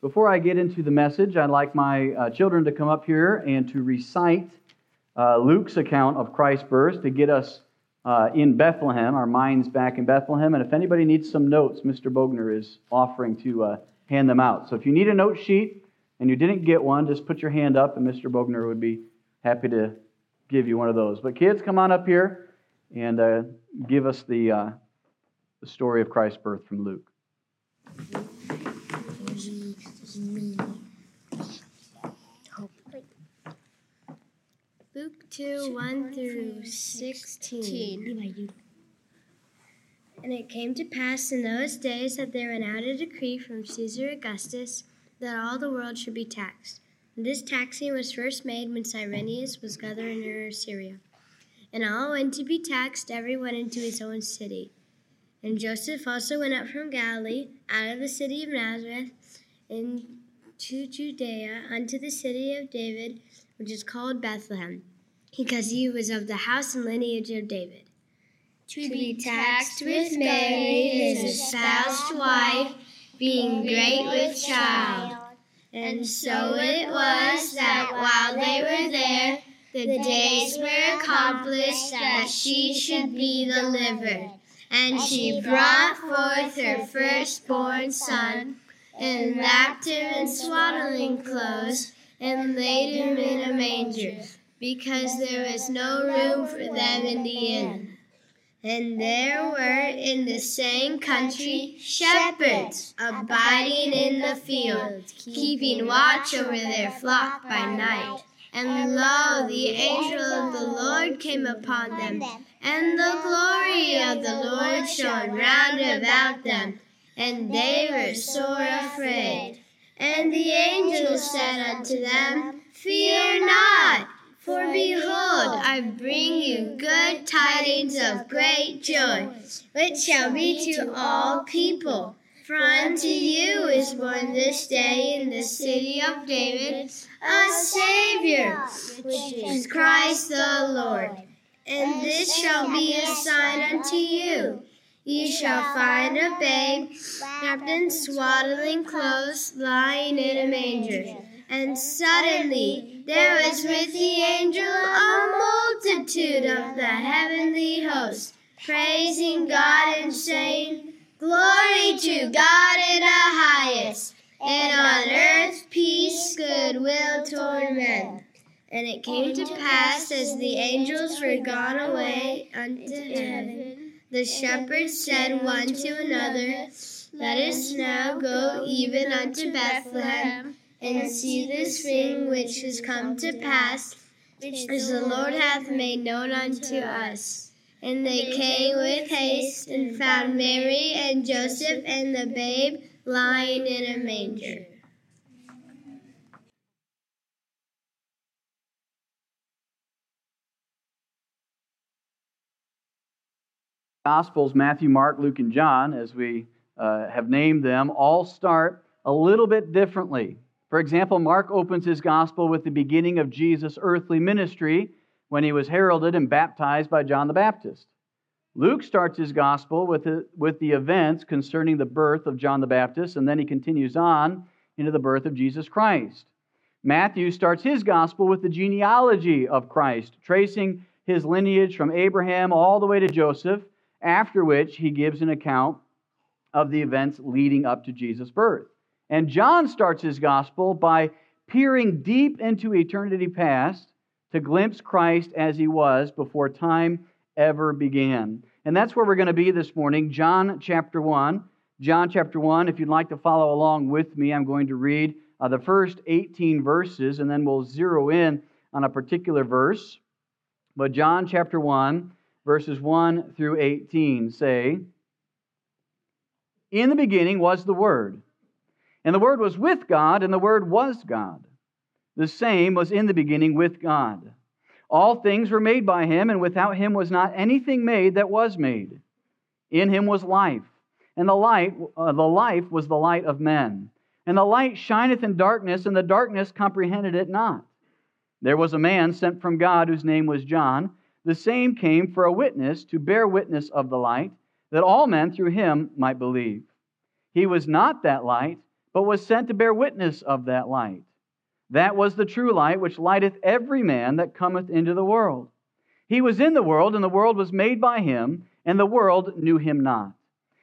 Before I get into the message, I'd like my uh, children to come up here and to recite uh, Luke's account of Christ's birth to get us uh, in Bethlehem, our minds back in Bethlehem. And if anybody needs some notes, Mr. Bogner is offering to uh, hand them out. So if you need a note sheet and you didn't get one, just put your hand up, and Mr. Bogner would be happy to give you one of those. But kids, come on up here and uh, give us the, uh, the story of Christ's birth from Luke. Luke 2 1 through 16. And it came to pass in those days that there went out a decree from Caesar Augustus that all the world should be taxed. And this taxing was first made when Cyrenius was governor of Syria. And all went to be taxed, every one into his own city. And Joseph also went up from Galilee, out of the city of Nazareth, into Judea, unto the city of David, which is called Bethlehem, because he was of the house and lineage of David. To be taxed with Mary, his espoused wife, being great with child. And so it was that while they were there, the days were accomplished that she should be delivered. And she brought forth her firstborn son, and wrapped him in swaddling clothes, and laid him in a manger, because there was no room for them in the inn. And there were in the same country shepherds abiding in the fields, keeping watch over their flock by night. And lo, the angel of the Lord came upon them, and the glory of the Lord shone round about them, and they were sore afraid. And the angel said unto them, Fear not, for behold, I bring you good tidings of great joy, which shall be to all people. For unto you is born this day in the city of David a Savior, which is Christ the Lord. And this shall be a sign unto you. Ye shall find a babe wrapped in swaddling clothes, lying in a manger. And suddenly there was with the angel a multitude of the heavenly host, praising God and saying, Glory to God in the highest, and on earth peace, goodwill toward men. And it came to pass as the angels were gone away unto heaven, the shepherds said one to another, Let us now go even unto Bethlehem, and see this thing which is come to pass, which the Lord hath made known unto us. And they came with haste and found Mary and Joseph and the babe lying in a manger. Gospels, Matthew, Mark, Luke, and John, as we uh, have named them, all start a little bit differently. For example, Mark opens his gospel with the beginning of Jesus' earthly ministry when he was heralded and baptized by John the Baptist. Luke starts his gospel with the, with the events concerning the birth of John the Baptist, and then he continues on into the birth of Jesus Christ. Matthew starts his gospel with the genealogy of Christ, tracing his lineage from Abraham all the way to Joseph, after which he gives an account of the events leading up to Jesus' birth. And John starts his gospel by peering deep into eternity past to glimpse Christ as he was before time ever began. And that's where we're going to be this morning, John chapter 1. John chapter 1, if you'd like to follow along with me, I'm going to read uh, the first 18 verses and then we'll zero in on a particular verse. But John chapter 1, verses 1 through 18 say, In the beginning was the Word, and the Word was with God, and the Word was God. The same was in the beginning with God. All things were made by him, and without him was not anything made that was made. In him was life, and the light, uh, the life was the light of men. And the light shineth in darkness, and the darkness comprehended it not. There was a man sent from God whose name was John. The same came for a witness to bear witness of the light, that all men through him might believe. He was not that light, but was sent to bear witness of that light. That was the true light which lighteth every man that cometh into the world. He was in the world, and the world was made by him, and the world knew him not.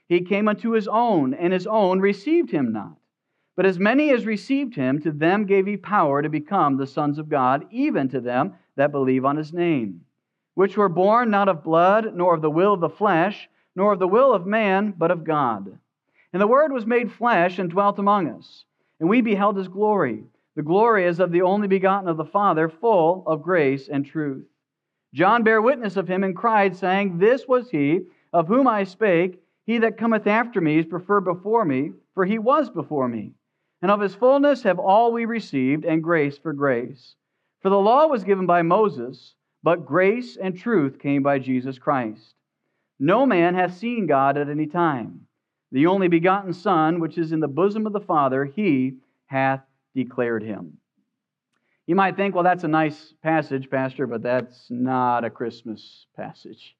He came unto his own, and his own received him not. But as many as received him, to them gave he power to become the sons of God, even to them that believe on his name, which were born not of blood, nor of the will of the flesh, nor of the will of man, but of God. And the Word was made flesh and dwelt among us, and we beheld his glory. The glory is of the only begotten of the Father, full of grace and truth. John bare witness of him and cried, saying, This was he of whom I spake. He that cometh after me is preferred before me, for he was before me. And of his fullness have all we received, and grace for grace. For the law was given by Moses, but grace and truth came by Jesus Christ. No man hath seen God at any time. The only begotten Son, which is in the bosom of the Father, he hath declared him. You might think, well, that's a nice passage, Pastor, but that's not a Christmas passage.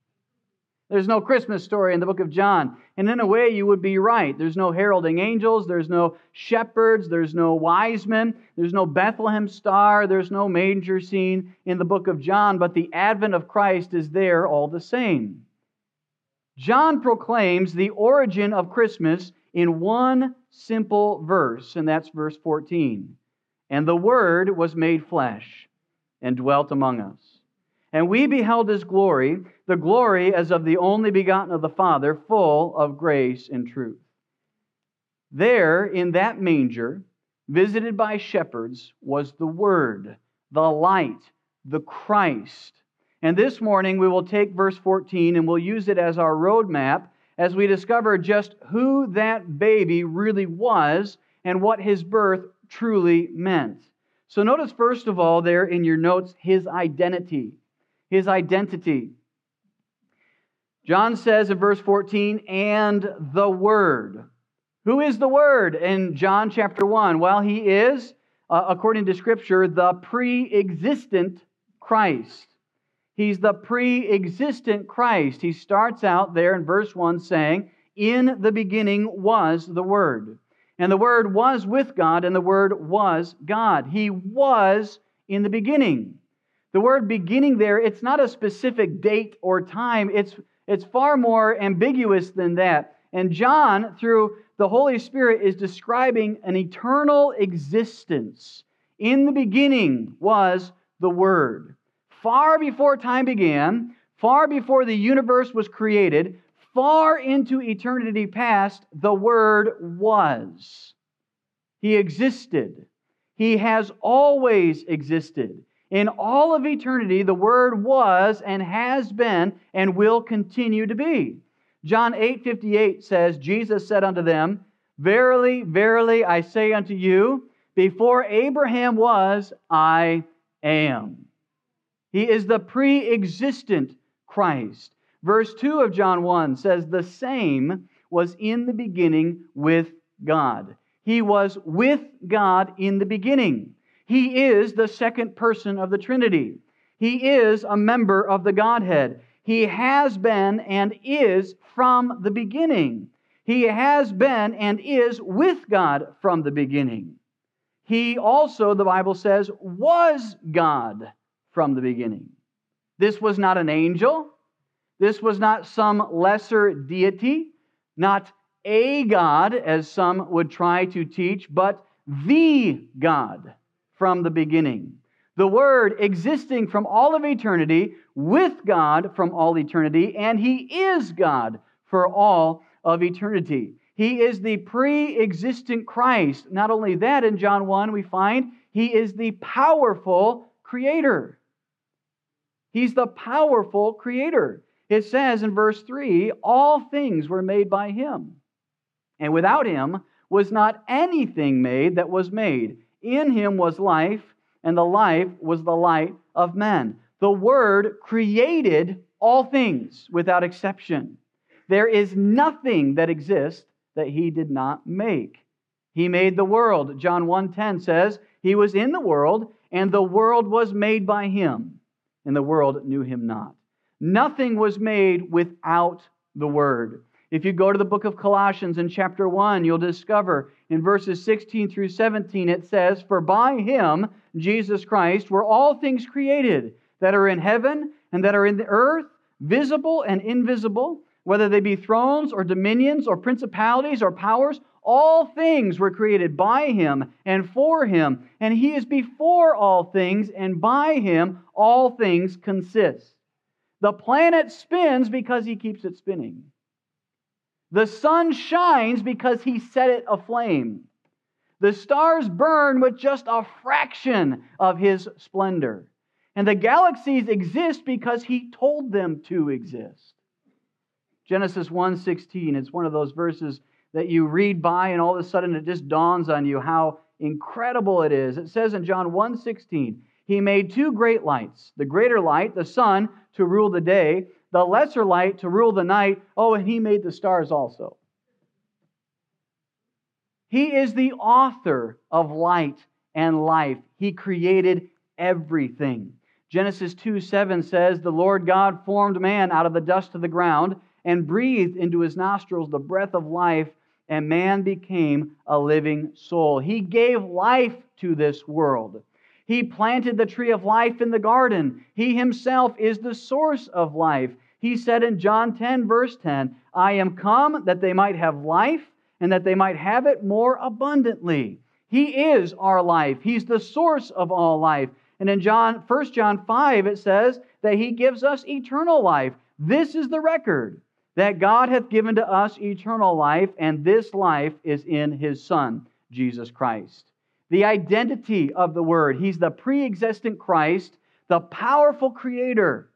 There's no Christmas story in the book of John. And in a way, you would be right. There's no heralding angels, there's no shepherds, there's no wise men, there's no Bethlehem star, there's no manger scene in the book of John, but the advent of Christ is there all the same. John proclaims the origin of Christmas in one simple verse, and that's verse 14. And the Word was made flesh and dwelt among us. And we beheld his glory, the glory as of the only begotten of the Father, full of grace and truth. There, in that manger, visited by shepherds, was the Word, the light, the Christ, and this morning we will take verse 14 and we'll use it as our roadmap as we discover just who that baby really was and what his birth truly meant. So notice, first of all, there in your notes, his identity. His identity. John says in verse 14, and the Word. Who is the Word in John chapter 1? Well, he is, uh, according to Scripture, the pre existent Christ. He's the pre existent Christ. He starts out there in verse 1 saying, In the beginning was the Word. And the Word was with God, and the Word was God. He was in the beginning. The word beginning there, it's not a specific date or time, it's, it's far more ambiguous than that. And John, through the Holy Spirit, is describing an eternal existence. In the beginning was the Word far before time began, far before the universe was created, far into eternity past, the Word was. He existed. He has always existed. In all of eternity, the Word was and has been and will continue to be. John 8 58 says, Jesus said unto them, Verily, verily, I say unto you, before Abraham was, I am. He is the pre existent Christ. Verse 2 of John 1 says, The same was in the beginning with God. He was with God in the beginning. He is the second person of the Trinity. He is a member of the Godhead. He has been and is from the beginning. He has been and is with God from the beginning. He also, the Bible says, was God from the beginning. This was not an angel. This was not some lesser deity, not a God, as some would try to teach, but the God from the beginning. The Word existing from all of eternity, with God from all eternity, and He is God for all of eternity. He is the pre existent Christ. Not only that, in John 1, we find He is the powerful Creator. He's the powerful creator. It says in verse 3 all things were made by him. And without him was not anything made that was made. In him was life, and the life was the light of men. The Word created all things without exception. There is nothing that exists that he did not make. He made the world. John 1:10 says, "He was in the world, and the world was made by him, and the world knew him not. Nothing was made without the Word. If you go to the book of Colossians in chapter 1, you'll discover in verses 16 through 17 it says, For by him, Jesus Christ, were all things created that are in heaven and that are in the earth, visible and invisible, whether they be thrones or dominions or principalities or powers. All things were created by him and for him, and he is before all things, and by him all things consist. The planet spins because he keeps it spinning. The sun shines because he set it aflame. The stars burn with just a fraction of his splendor. And the galaxies exist because he told them to exist. Genesis 1:16 it's one of those verses that you read by and all of a sudden it just dawns on you how incredible it is. It says in John 1:16, he made two great lights, the greater light, the sun, to rule the day, the lesser light to rule the night. Oh, and he made the stars also. He is the author of light and life. He created everything. Genesis 2 7 says, The Lord God formed man out of the dust of the ground and breathed into his nostrils the breath of life, and man became a living soul. He gave life to this world. He planted the tree of life in the garden. He himself is the source of life. He said in John 10, verse 10, I am come that they might have life and that they might have it more abundantly. He is our life. He's the source of all life. And in John 1 John 5 it says that he gives us eternal life. This is the record that God hath given to us eternal life and this life is in his son Jesus Christ the identity of the Word. He's the pre existent Christ, the powerful Creator.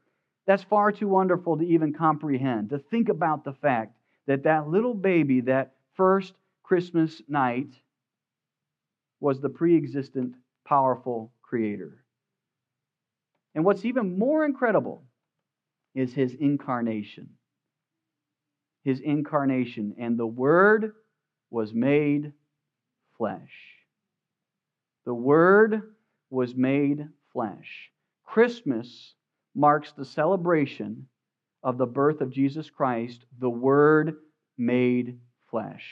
That's far too wonderful to even comprehend. To think about the fact that that little baby, that first Christmas night, was the pre existent, powerful Creator. And what's even more incredible is his incarnation. His incarnation. And the Word was made flesh. The Word was made flesh. Christmas marks the celebration of the birth of Jesus Christ, the Word made flesh.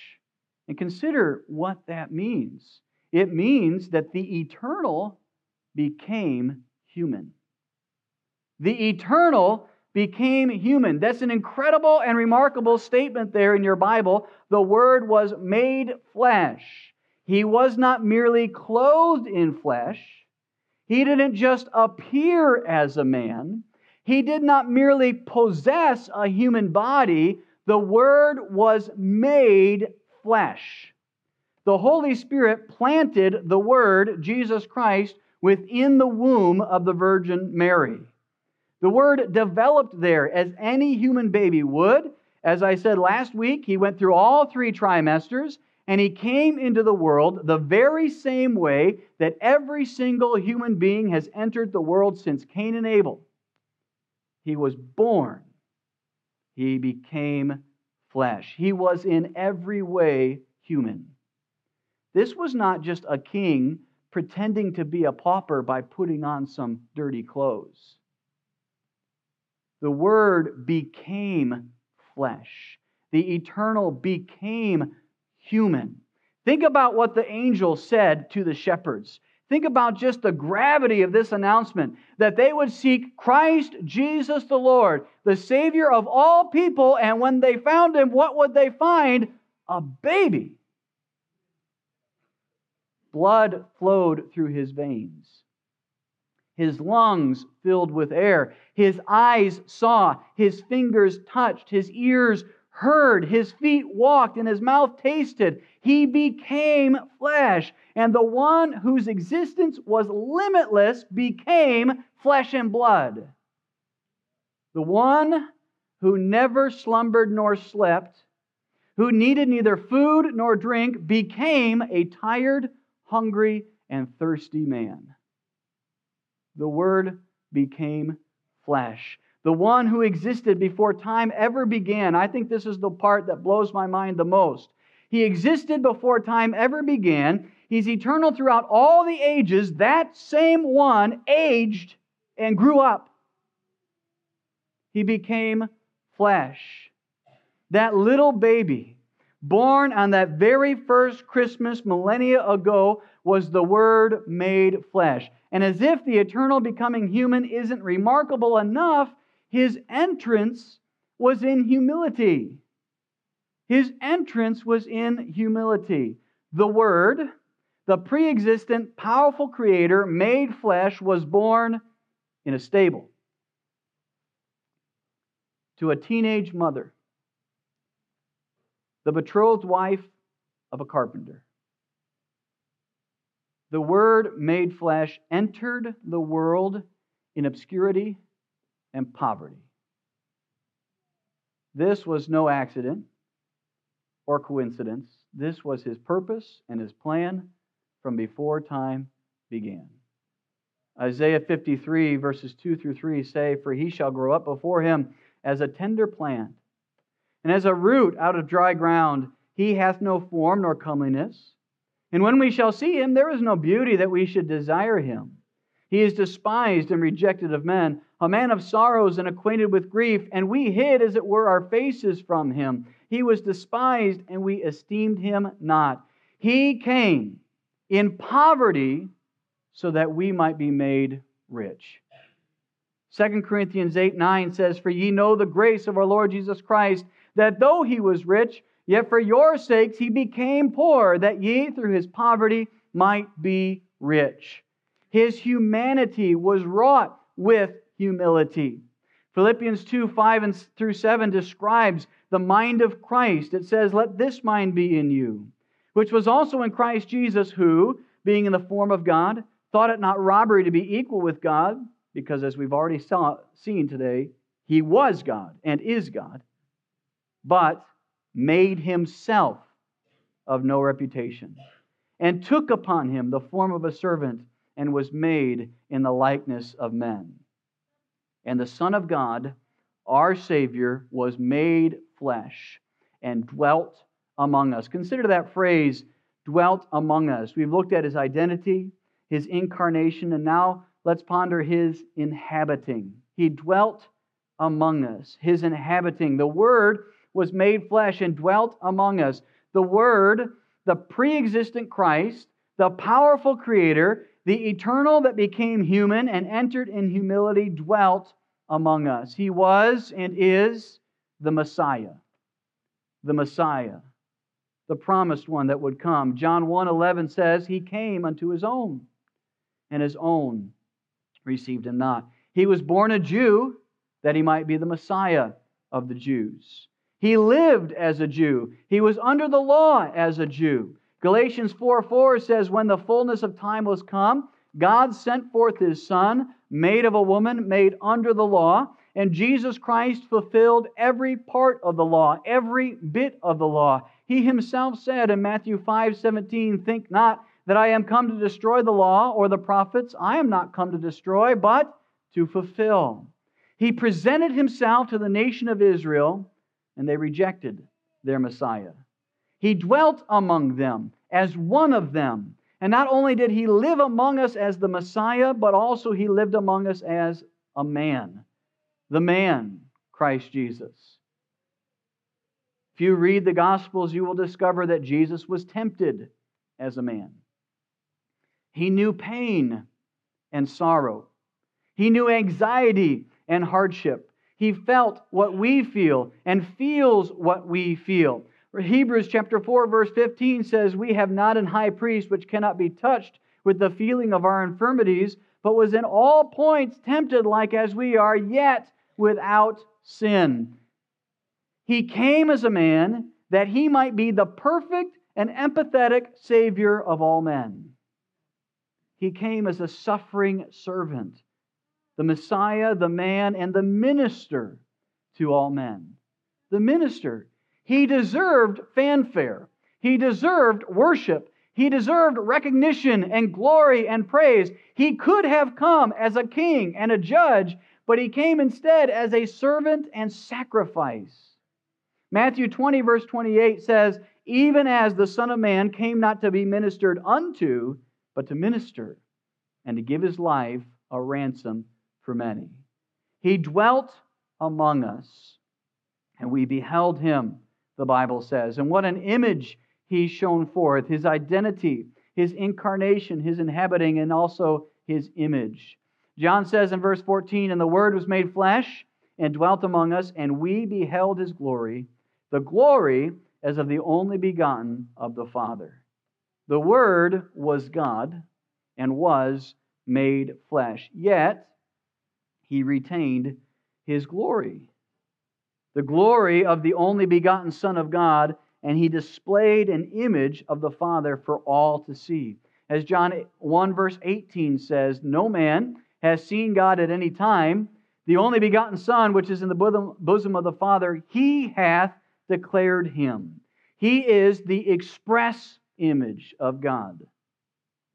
And consider what that means. It means that the eternal became human. The eternal became human. That's an incredible and remarkable statement there in your Bible. The Word was made flesh. He was not merely clothed in flesh. He didn't just appear as a man. He did not merely possess a human body. The Word was made flesh. The Holy Spirit planted the Word, Jesus Christ, within the womb of the Virgin Mary. The Word developed there as any human baby would. As I said last week, he went through all three trimesters and he came into the world the very same way that every single human being has entered the world since Cain and Abel. He was born, he became flesh. He was in every way human. This was not just a king pretending to be a pauper by putting on some dirty clothes. The Word became flesh. The eternal became human. Think about what the angel said to the shepherds. Think about just the gravity of this announcement that they would seek Christ Jesus the Lord, the Savior of all people, and when they found him, what would they find? A baby. Blood flowed through his veins. His lungs filled with air. His eyes saw. His fingers touched. His ears heard, his feet walked, and his mouth tasted. He became flesh. And the one whose existence was limitless became flesh and blood. The one who never slumbered nor slept, who needed neither food nor drink, became a tired, hungry, and thirsty man. The Word became flesh the one who existed before time ever began. I think this is the part that blows my mind the most. He existed before time ever began. He's eternal throughout all the ages. That same one aged and grew up. He became flesh. That little baby, born on that very first Christmas millennia ago, was the Word made flesh. And as if the eternal becoming human isn't remarkable enough, his entrance was in humility. His entrance was in humility. The Word, the pre existent, powerful Creator made flesh, was born in a stable to a teenage mother, the betrothed wife of a carpenter. The Word made flesh entered the world in obscurity and poverty. This was no accident or coincidence. This was his purpose and his plan from before time began. Isaiah 53, verses 2 through 3 say, For he shall grow up before him as a tender plant, and as a root out of dry ground. He hath no form nor comeliness. And when we shall see him, there is no beauty that we should desire him. He is despised and rejected of men, a man of sorrows and acquainted with grief, and we hid, as it were, our faces from him. He was despised, and we esteemed him not. He came in poverty so that we might be made rich. 2 Corinthians 8 9 says, For ye know the grace of our Lord Jesus Christ, that though he was rich, yet for your sakes he became poor, that ye through his poverty might be rich. His humanity was wrought with humility. Philippians 2 5 and through 7 describes the mind of Christ. It says, Let this mind be in you, which was also in Christ Jesus, who, being in the form of God, thought it not robbery to be equal with God, because as we've already saw, seen today, he was God and is God, but made himself of no reputation, and took upon him the form of a servant, and was made in the likeness of men. And the Son of God, our Savior, was made flesh and dwelt among us. Consider that phrase, dwelt among us. We've looked at his identity, his incarnation, and now let's ponder his inhabiting. He dwelt among us, his inhabiting. The Word was made flesh and dwelt among us. The Word, the pre existent Christ, the powerful Creator, the eternal that became human and entered in humility, dwelt among us. He was and is the Messiah. The Messiah, the promised one that would come. John 1:11 says, "He came unto his own, and his own received him not." He was born a Jew that he might be the Messiah of the Jews. He lived as a Jew. He was under the law as a Jew. Galatians 4 4 says, When the fullness of time was come, God sent forth his Son, made of a woman, made under the law, and Jesus Christ fulfilled every part of the law, every bit of the law. He himself said in Matthew 5 17, Think not that I am come to destroy the law or the prophets. I am not come to destroy, but to fulfill. He presented himself to the nation of Israel, and they rejected their Messiah. He dwelt among them as one of them. And not only did he live among us as the Messiah, but also he lived among us as a man. The man, Christ Jesus. If you read the Gospels, you will discover that Jesus was tempted as a man. He knew pain and sorrow, he knew anxiety and hardship. He felt what we feel and feels what we feel. Hebrews chapter 4 verse 15 says, "We have not an high priest which cannot be touched with the feeling of our infirmities, but was in all points tempted like as we are, yet without sin." He came as a man that he might be the perfect and empathetic savior of all men. He came as a suffering servant, the Messiah, the man, and the minister to all men. The minister he deserved fanfare. He deserved worship. He deserved recognition and glory and praise. He could have come as a king and a judge, but he came instead as a servant and sacrifice. Matthew 20, verse 28 says, Even as the Son of Man came not to be ministered unto, but to minister, and to give his life a ransom for many. He dwelt among us And we beheld him, the Bible says. And what an image he shone forth his identity, his incarnation, his inhabiting, and also his image. John says in verse 14, And the Word was made flesh and dwelt among us, and we beheld his glory, the glory as of the only begotten of the Father. The Word was God and was made flesh, yet he retained his glory. The glory of the only begotten Son of God, and he displayed an image of the Father for all to see. As John 1, verse 18 says, No man has seen God at any time. The only begotten Son, which is in the bosom of the Father, he hath declared him. He is the express image of God.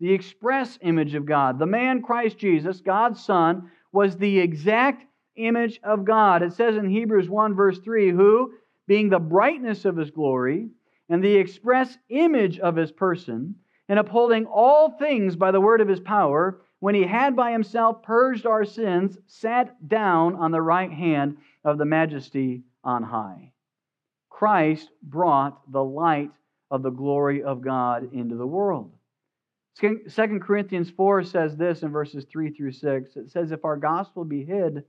The express image of God. The man Christ Jesus, God's Son, was the exact image of God. It says in Hebrews 1, verse 3, who, being the brightness of his glory and the express image of his person, and upholding all things by the word of his power, when he had by himself purged our sins, sat down on the right hand of the majesty on high. Christ brought the light of the glory of God into the world. 2 Corinthians 4 says this in verses 3 through 6. It says, If our gospel be hid,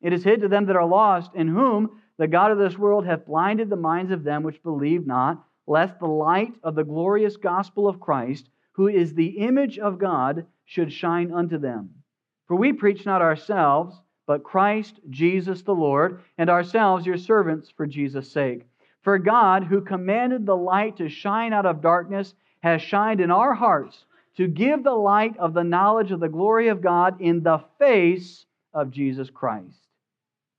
it is hid to them that are lost, in whom the God of this world hath blinded the minds of them which believe not, lest the light of the glorious gospel of Christ, who is the image of God, should shine unto them. For we preach not ourselves, but Christ Jesus the Lord, and ourselves your servants for Jesus' sake. For God, who commanded the light to shine out of darkness, has shined in our hearts to give the light of the knowledge of the glory of God in the face of Jesus Christ.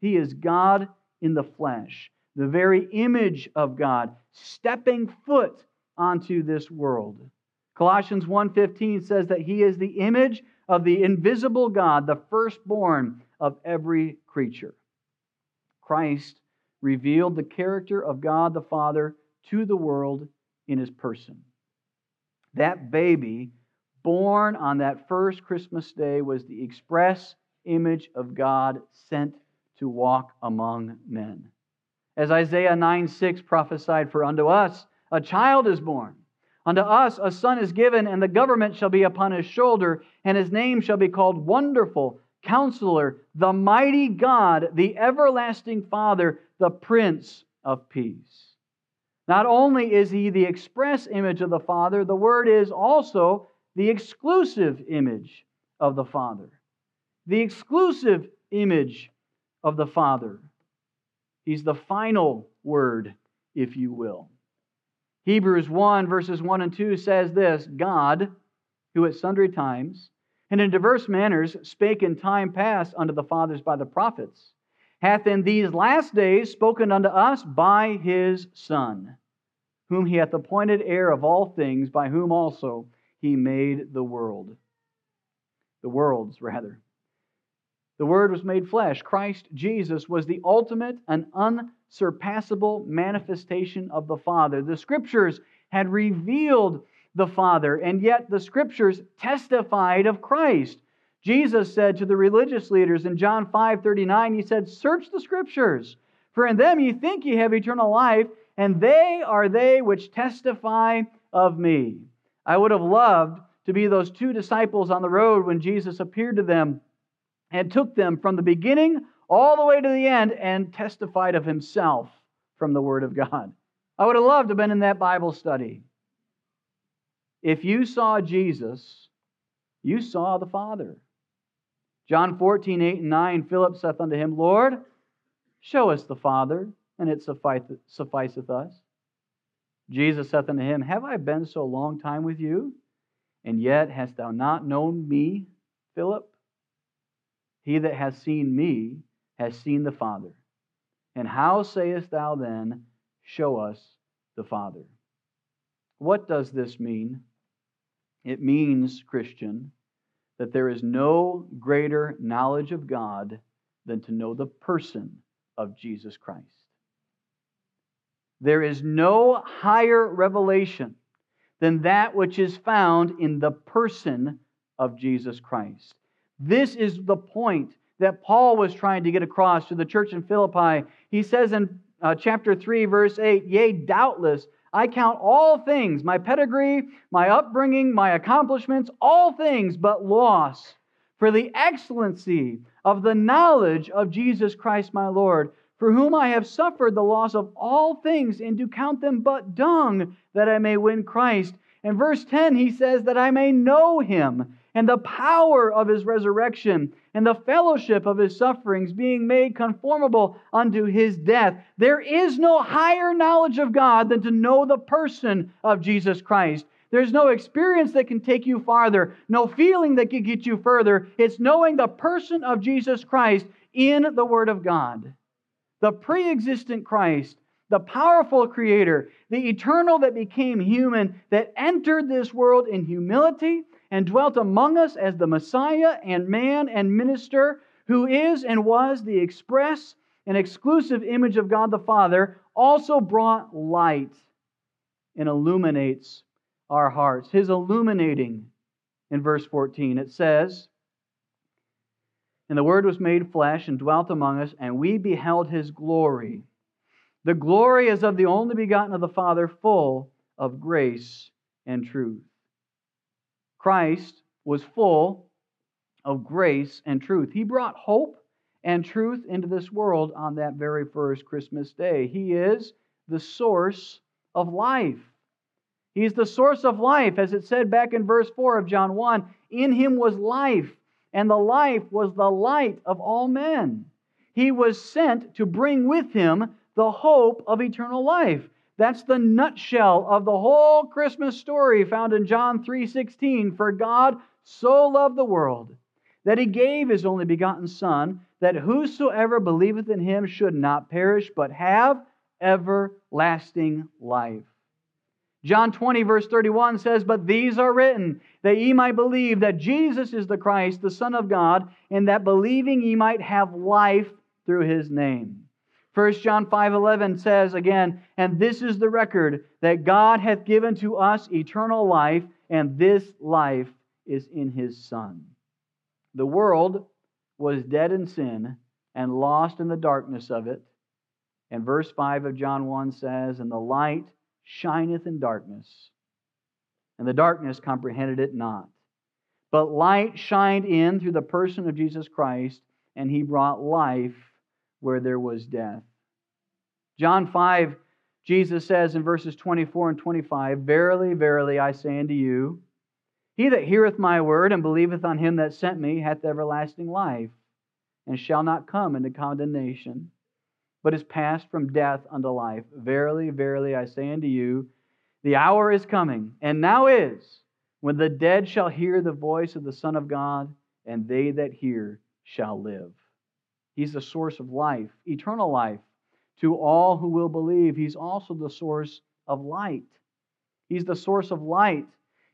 He is God in the flesh, the very image of God, stepping foot onto this world. Colossians 1:15 says that he is the image of the invisible God, the firstborn of every creature. Christ revealed the character of God the Father to the world in his person. That baby born on that first Christmas day was the express image of God sent to walk among men. As Isaiah 9 6 prophesied, For unto us a child is born, unto us a son is given, and the government shall be upon his shoulder, and his name shall be called Wonderful, Counselor, the Mighty God, the Everlasting Father, the Prince of Peace. Not only is he the express image of the Father, the Word is also the exclusive image of the Father. The exclusive image of the Father. He's the final word, if you will. Hebrews 1, verses 1 and 2 says this God, who at sundry times and in diverse manners spake in time past unto the fathers by the prophets, hath in these last days spoken unto us by his Son, whom he hath appointed heir of all things, by whom also he made the world. The worlds, rather. The Word was made flesh. Christ Jesus was the ultimate and unsurpassable manifestation of the Father. The Scriptures had revealed the Father, and yet the Scriptures testified of Christ. Jesus said to the religious leaders in John 5 39, He said, Search the Scriptures, for in them ye think ye have eternal life, and they are they which testify of me. I would have loved to be those two disciples on the road when Jesus appeared to them and took them from the beginning all the way to the end and testified of himself from the Word of God. I would have loved to have been in that Bible study. If you saw Jesus, you saw the Father. John 14, 8 and 9, Philip saith unto him, Lord, show us the Father, and it sufficeth us. Jesus saith unto him, Have I been so long time with you, and yet hast thou not known me, Philip? He that hath seen me has seen the Father. And how sayest thou then, Show us the Father? What does this mean? It means, Christian, that there is no greater knowledge of God than to know the person of Jesus Christ. There is no higher revelation than that which is found in the person of Jesus Christ. This is the point that Paul was trying to get across to the church in Philippi. He says in uh, chapter 3, verse 8, Yea, doubtless, I count all things, my pedigree, my upbringing, my accomplishments, all things but loss for the excellency of the knowledge of Jesus Christ my Lord, for whom I have suffered the loss of all things, and do count them but dung, that I may win Christ. In verse 10, he says, That I may know him and the power of his resurrection and the fellowship of his sufferings, being made conformable unto his death. There is no higher knowledge of God than to know the person of Jesus Christ. There's no experience that can take you farther, no feeling that can get you further. It's knowing the person of Jesus Christ in the Word of God. The pre existent Christ, the powerful Creator, the eternal that became human, that entered this world in humility and dwelt among us as the Messiah and man and minister, who is and was the express and exclusive image of God the Father, also brought light and illuminates our hearts. His illuminating in verse 14. It says, And the Word was made flesh and dwelt among us, and we beheld his glory. The glory is of the only begotten of the Father, full of grace and truth. Christ was full of grace and truth. He brought hope and truth into this world on that very first Christmas day. He is the source of life. He's the source of life, as it said back in verse 4 of John 1. In him was life, and the life was the light of all men. He was sent to bring with him the hope of eternal life. That's the nutshell of the whole Christmas story found in John 3:16. For God so loved the world that he gave his only begotten son that whosoever believeth in him should not perish but have everlasting life. John 20, verse 31 says, But these are written, that ye might believe that Jesus is the Christ, the Son of God, and that believing ye might have life through his name. 1 John 5:11 says again, "And this is the record that God hath given to us eternal life, and this life is in his Son." The world was dead in sin and lost in the darkness of it. And verse 5 of John 1 says, "And the light shineth in darkness, and the darkness comprehended it not. But light shined in through the person of Jesus Christ, and he brought life where there was death. John 5, Jesus says in verses 24 and 25 Verily, verily, I say unto you, he that heareth my word and believeth on him that sent me hath everlasting life, and shall not come into condemnation, but is passed from death unto life. Verily, verily, I say unto you, the hour is coming, and now is, when the dead shall hear the voice of the Son of God, and they that hear shall live. He's the source of life, eternal life, to all who will believe. He's also the source of light. He's the source of light.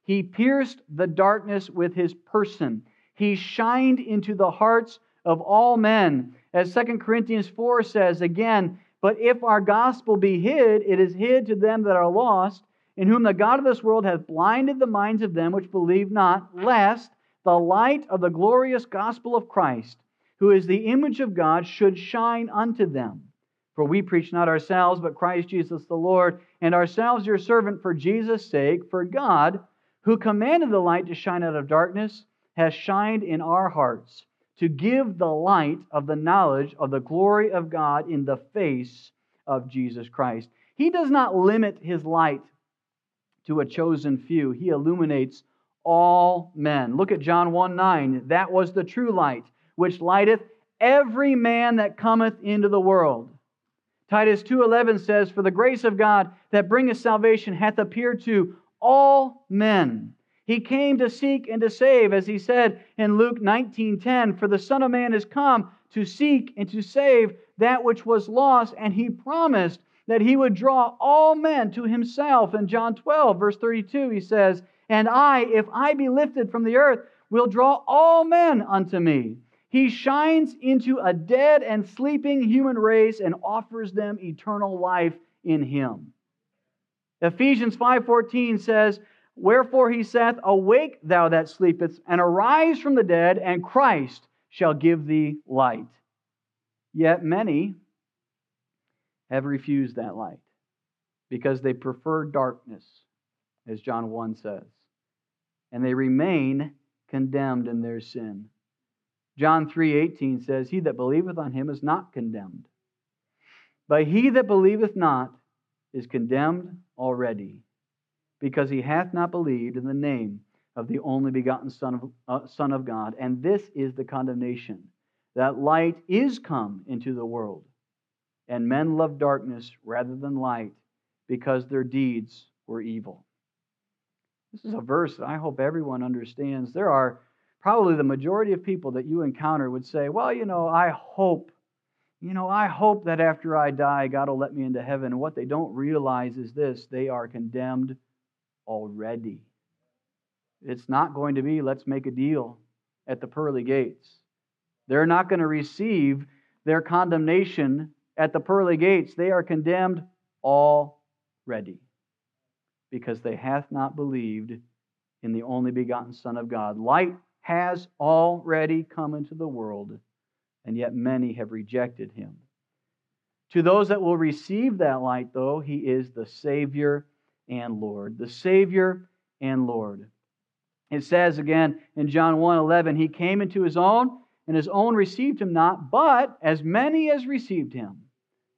He pierced the darkness with his person. He shined into the hearts of all men. As 2 Corinthians 4 says again, but if our gospel be hid, it is hid to them that are lost, in whom the God of this world hath blinded the minds of them which believe not, lest the light of the glorious gospel of Christ, who is the image of God, should shine unto them. For we preach not ourselves, but Christ Jesus the Lord, and ourselves your servant for Jesus' sake. For God, who commanded the light to shine out of darkness, has shined in our hearts to give the light of the knowledge of the glory of God in the face of Jesus Christ. He does not limit his light to a chosen few, he illuminates all men. Look at John 1 9. That was the true light which lighteth every man that cometh into the world. Titus 2:11 says, "For the grace of God that bringeth salvation hath appeared to all men." He came to seek and to save, as he said in Luke 19:10, "For the Son of Man is come to seek and to save that which was lost," and he promised that he would draw all men to himself. In John 12, verse 32, he says, "And I, if I be lifted from the earth, will draw all men unto me." He shines into a dead and sleeping human race and offers them eternal life in him. Ephesians 5:14 says, "Wherefore he saith, awake thou that sleepest, and arise from the dead, and Christ shall give thee light." Yet many have refused that light because they prefer darkness, as John 1 says, and they remain condemned in their sin. John 3:18 says, "He that believeth on him is not condemned, but he that believeth not is condemned already, because he hath not believed in the name of the only begotten Son of, uh, Son of God. And this is the condemnation that light is come into the world, and men love darkness rather than light, because their deeds were evil. This is a verse that I hope everyone understands. There are probably the majority of people that you encounter would say, Well, you know, I hope you know, I hope that after I die, God will let me into heaven. And what they don't realize is this they are condemned already. It's not going to be, let's make a deal at the pearly gates. They're not going to receive their condemnation at the pearly gates. They are condemned already because they hath not believed in the only begotten Son of God. Light has already come into the world and yet many have rejected him. To those that will receive that light, though, he is the Savior and Lord. The Savior and Lord. It says again in John 1 11, He came into His own, and His own received Him not, but as many as received Him,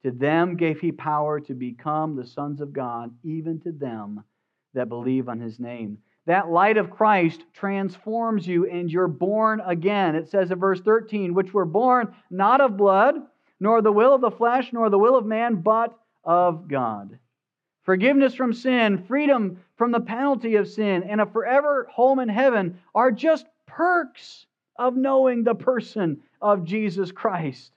to them gave He power to become the sons of God, even to them that believe on His name that light of Christ transforms you and you're born again. It says in verse 13, which were born not of blood, nor the will of the flesh, nor the will of man, but of God. Forgiveness from sin, freedom from the penalty of sin, and a forever home in heaven are just perks of knowing the person of Jesus Christ.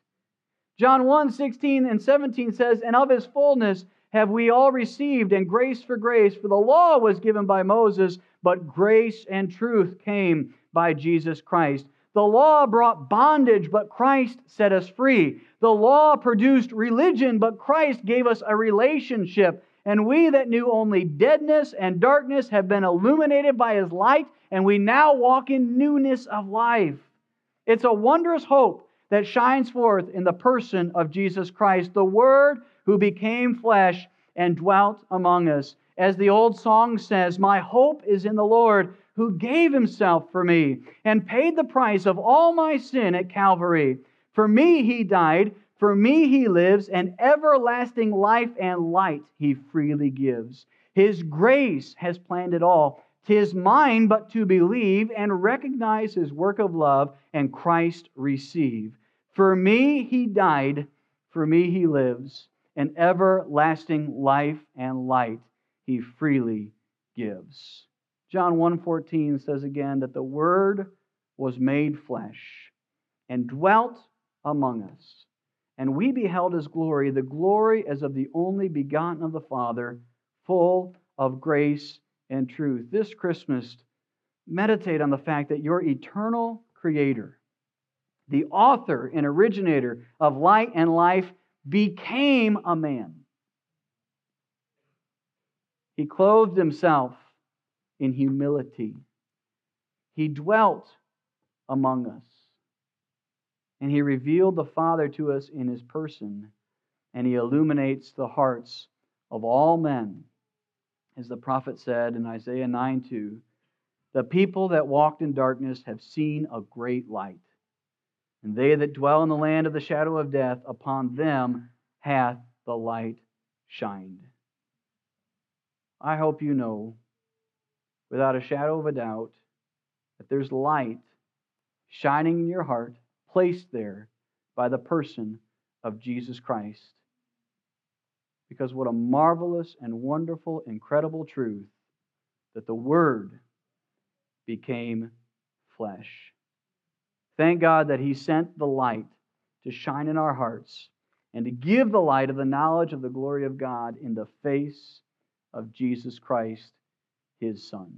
John 1 16 and 17 says, And of his fullness have we all received, and grace for grace. For the law was given by Moses but grace and truth came by Jesus Christ. The law brought bondage, but Christ set us free. The law produced religion, but Christ gave us a relationship. And we that knew only deadness and darkness have been illuminated by his light, and we now walk in newness of life. It's a wondrous hope that shines forth in the person of Jesus Christ, the Word who became flesh and dwelt among us. As the old song says, My hope is in the Lord who gave himself for me and paid the price of all my sin at Calvary. For me he died, for me he lives, and everlasting life and light he freely gives. His grace has planned it all. Tis mine but to believe and recognize his work of love and Christ receive. For me he died, for me he lives, and everlasting life and light he freely gives. John 1:14 says again that the word was made flesh and dwelt among us. And we beheld his glory, the glory as of the only begotten of the Father, full of grace and truth. This Christmas, meditate on the fact that your eternal creator, the author and originator of light and life, became a man he clothed himself in humility. He dwelt among us. And he revealed the Father to us in his person. And he illuminates the hearts of all men. As the prophet said in Isaiah 9 2, the people that walked in darkness have seen a great light. And they that dwell in the land of the shadow of death, upon them hath the light shined. I hope you know without a shadow of a doubt that there's light shining in your heart, placed there by the person of Jesus Christ. Because what a marvelous and wonderful, incredible truth that the Word became flesh. Thank God that He sent the light to shine in our hearts and to give the light of the knowledge of the glory of God in the face of Jesus Christ, his Son.